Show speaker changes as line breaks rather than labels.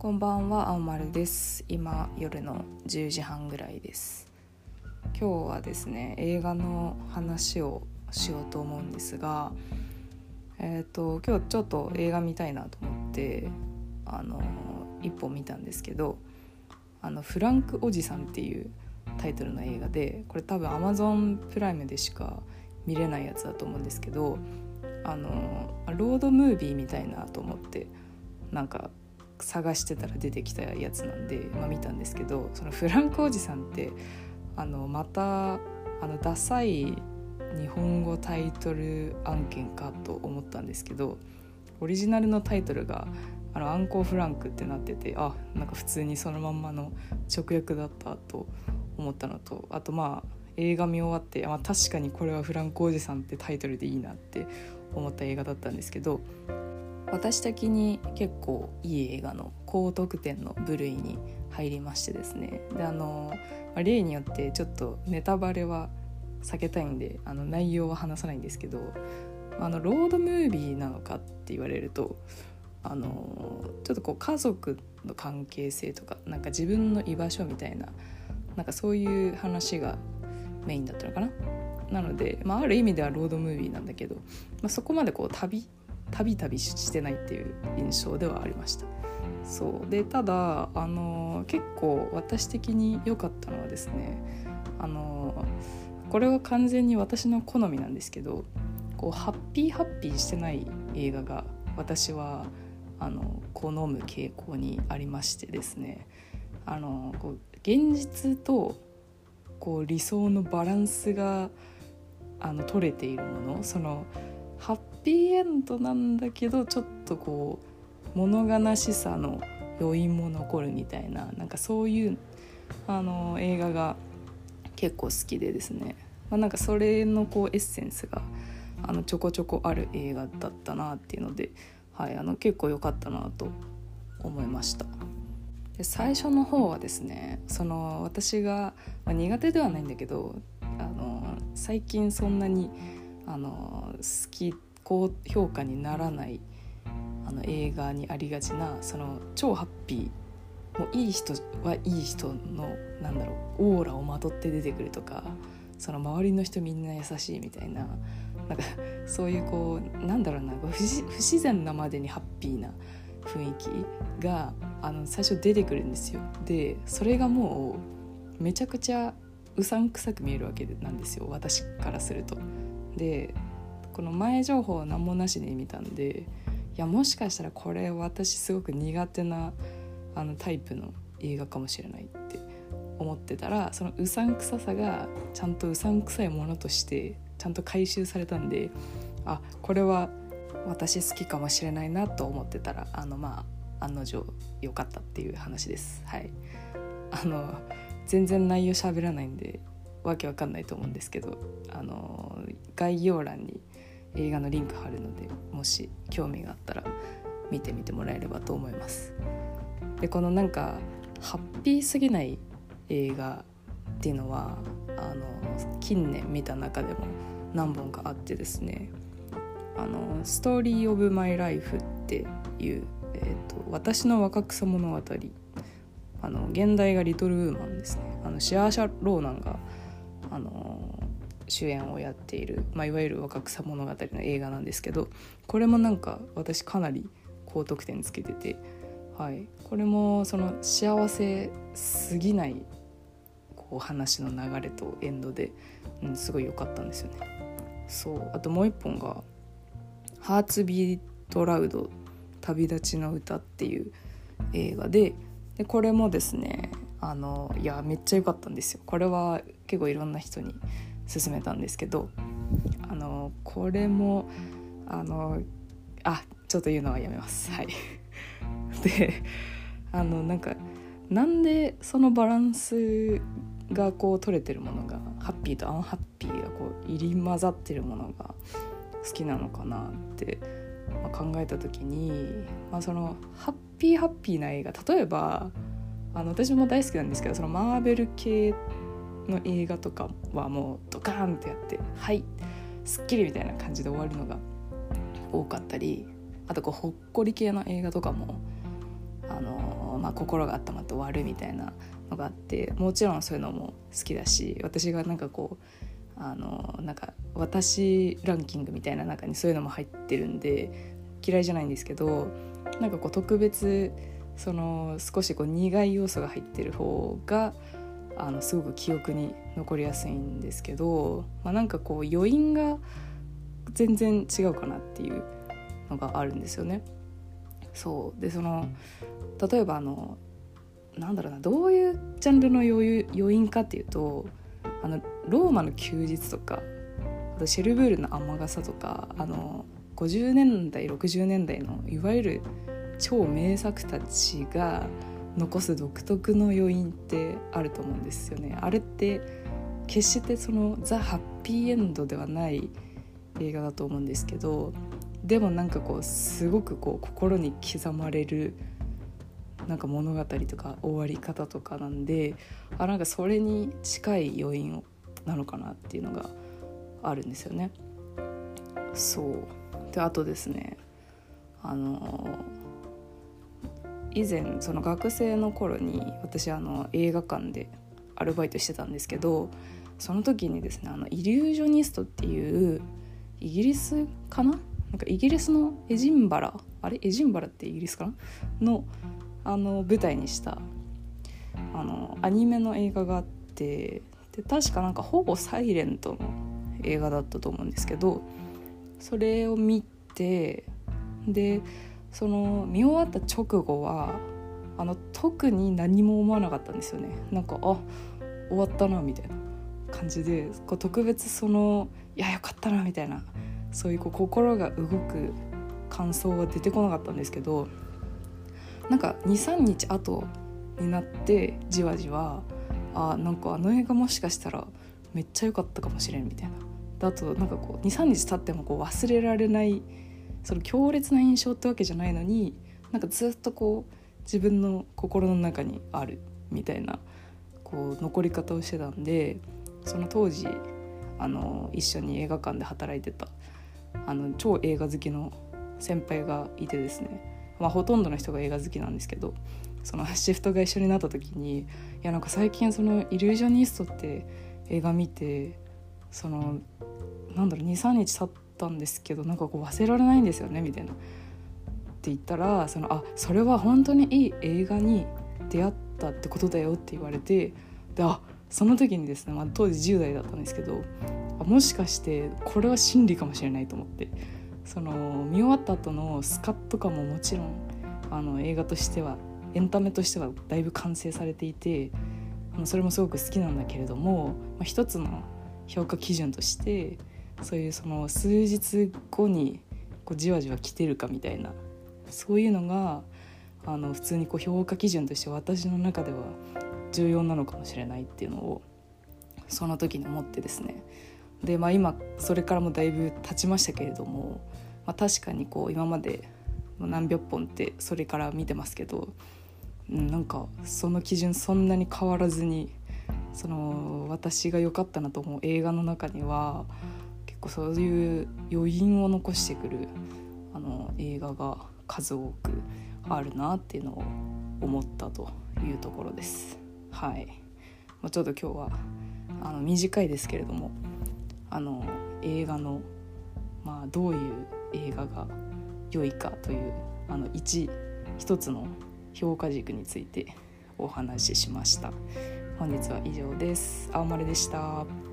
こんばんは、青丸です。今夜の10時半ぐらいです。今日はですね、映画の話をしようと思うんですが、えっ、と今日ちょっと映画見たいなと思って、あの一本見たんですけど、あのフランクおじさんっていうタイトルの映画で、これ多分 Amazon プライムでしか見れないやつだと思うんですけど、あのロードムービーみたいなと思ってなんか探してたら出てきたやつなんで、まあ、見たんですけどそのフランクおじさんってあのまたあのダサい日本語タイトル案件かと思ったんですけどオリジナルのタイトルが「あのアンコー・フランク」ってなっててあなんか普通にそのまんまの直訳だったと思ったのとあとまあ映画見終わって、まあ、確かにこれはフランクおじさんってタイトルでいいなって思った映画だったんですけど私的に結構いい映画の高得点の部類に入りましてですね。であの例によってちょっとネタバレは避けたいんであの内容は話さないんですけどあのロードムービーなのかって言われるとあのちょっとこう家族の関係性とかなんか自分の居場所みたいななんかそういう話がメインだったのかな。なので、まあ、ある意味ではロードムービーなんだけど、まあ、そこまでこう旅旅旅してないっていう印象ではありました。そう。でただあの結構私的に良かったのはですねあのこれは完全に私の好みなんですけどこうハッピーハッピーしてない映画が私はあの好む傾向にありましてですねあのこう現実とこう理想のバランスがあの取れているものそのピーエンドなんだけどちょっとこう物悲しさの余韻も残るみたいななんかそういうあの映画が結構好きでですね、まあ、なんかそれのこうエッセンスがあのちょこちょこある映画だったなっていうので、はい、あの結構良かったなと思いました。で最初の方はですねその私が、まあ、苦手ではないんだけどあの最近そんなにあの好き高評価にならないあの映画にありがちなその超ハッピーもういい人はいい人のなんだろうオーラをまとって出てくるとかその周りの人みんな優しいみたいななんかそういうこうなんだろうな不自然なまでにハッピーな雰囲気があの最初出てくるんですよ。でそれがもうめちゃくちゃうさんくさく見えるわけなんですよ私からすると。でこの前情報何もなしに見たんでいやもしかしたらこれ私すごく苦手なあのタイプの映画かもしれないって思ってたらそのうさんくささがちゃんとうさんくさいものとしてちゃんと回収されたんであこれは私好きかもしれないなと思ってたらあのまあ案の定良かったっていう話です。はい。あの全然内容喋らないんでわけわかんないと思うんですけどあの概要欄に映画のリンク貼るのでもし興味があったら見てみてもらえればと思います。でこのなんかハッピーすぎない映画っていうのはあの近年見た中でも何本かあってですね「あのストーリー・オブ・マイ・ライフ」っていう、えーと「私の若草物語」あの現代が「リトル・ウーマン」ですね。あのシアーシャ・ローナンがあの主演をやっている、まあ、いわゆる若草物語の映画なんですけどこれもなんか私かなり高得点つけてて、はい、これもその幸せすぎないこう話の流れとエンドで、うん、すごい良かったんですよね。そうあともう一本が「ハーツビートラウド旅立ちの歌」っていう映画ででこれもですねあのいやめっちゃ良かったんですよ。これは結構いろんな人に勧めたんですけどあのこれもあのあちょっと言うのはやめます。はい。であのなんかなんでそのバランスがこう取れてるものがハッピーとアンハッピーがこう入り混ざってるものが好きなのかなって、まあ、考えた時に、まあ、そのハッピーハッピーな映画例えばあの私も大好きなんですけどそのマーベル系の映画とかはもうドカーンってやって「はい。すっきり」みたいな感じで終わるのが多かったりあとこうほっこり系の映画とかもあのまあ、心が温まって終わるみたいなのがあってもちろんそういうのも好きだし私がなんかこうあのなんか私ランキングみたいな中にそういうのも入ってるんで嫌いじゃないんですけどなんかこう特別その少しこう苦い要素が入ってる方があのすごく記憶に残りやすいんですけど、まあ、なんかこう余韻が全然違うかなっていうのがあるんですよね。そうでその例えばあのなんだろうなどういうジャンルの余余韻かっていうとあのローマの休日とかあとシェルブールの雨傘とかあの50年代60年代のいわゆる超名作たちが残す独特の余韻ってあると思うんですよね。あれって決してそのザ・ハッピーエンドではない映画だと思うんですけどでもなんかこうすごくこう心に刻まれるなんか物語とか終わり方とかなんであなんかそれに近い余韻なのかなっていうのがあるんですよね。そうであとですねあの以前その学生の頃に私あの映画館でアルバイトしてたんですけどその時にですねあのイリュージョニストっていうイギリスかな？なんかイギリスのエジンバラあれ？エジンバラってイギリスかな？のあの舞台にしたあのアニメの映画があってで確かなんかほぼサイレントの映画だったと思うんですけどそれを見てでその見終わった直後はあの特に何も思わなかったんですよね。なんかあ終わったなみたいな感じでこう特別そのいやよかったなみたいなそういうこう心が動く感想は出てこなかったんですけどなんか23日後になってじわじわあなんかあの映画もしかしたらめっちゃ良かったかもしれんみたいな。あとなんかこう23日経ってもこう忘れられないその強烈な印象ってわけじゃないのになんかずっとこう自分の心の中にあるみたいなこう残り方をしてたんでその当時あの一緒に映画館で働いてたあの超映画好きの先輩がいてですね、まあ、ほとんどの人が映画好きなんですけどそのシフトが一緒になった時にいやなんか最近その「イリュージョニスト」って映画見てそのなんだろう23日経ってたんですけどなんかこう忘れられないんですよねみたいな。って言ったらそのあそれは本当にいい映画に出会ったってことだよって言われてであその時にですね、まあ、当時10代だったんですけどもしかしてこれは真理かもしれないと思ってその見終わった後のスカッとかももちろんあの映画としてはエンタメとしてはだいぶ完成されていてあのそれもすごく好きなんだけれども、まあ、一つの評価基準としてそういうその数日後にこうじわじわ来てるかみたいなそういうのがあの普通にこう評価基準として私の中では重要なのかもしれないっていうのをその時に思ってですね。で、まあ、今それからもだいぶ経ちましたけれども、まあ、確かにこう今まで何百本ってそれから見てますけど、うん、なんかその基準そんなに変わらずにその私が良かったなと思う映画の中には結構そういう余韻を残してくるあの映画が数多くあるなっていうのを思ったというところです。はい、まあ、ちょっと今日はあの短いですけれどもあの映画の、まあ、どういう映画が良いかというあの一一つの評価軸についてお話ししました。本日は以上です。青丸でした。